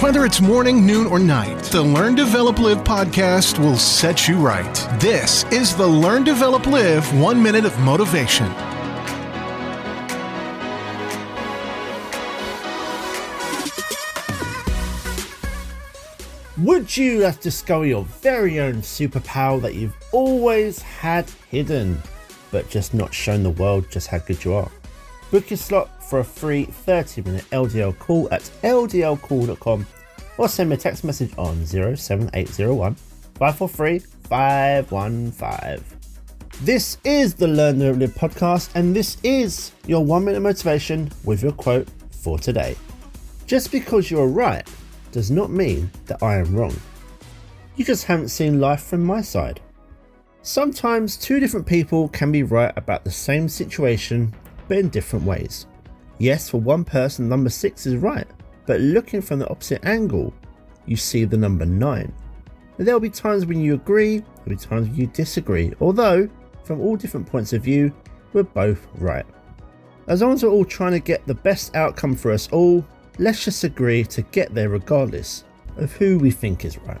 Whether it's morning, noon, or night, the Learn, Develop, Live podcast will set you right. This is the Learn, Develop, Live One Minute of Motivation. Would you like to discover your very own superpower that you've always had hidden, but just not shown the world just how good you are? Book your slot for a free 30 minute LDL call at ldlcall.com or send me a text message on 07801 543 515. This is the Learn to Live podcast, and this is your one minute motivation with your quote for today. Just because you're right does not mean that I am wrong. You just haven't seen life from my side. Sometimes two different people can be right about the same situation, but in different ways. Yes, for one person, number 6 is right, but looking from the opposite angle, you see the number 9. There will be times when you agree, there will be times when you disagree, although, from all different points of view, we're both right. As long as we're all trying to get the best outcome for us all, let's just agree to get there regardless of who we think is right.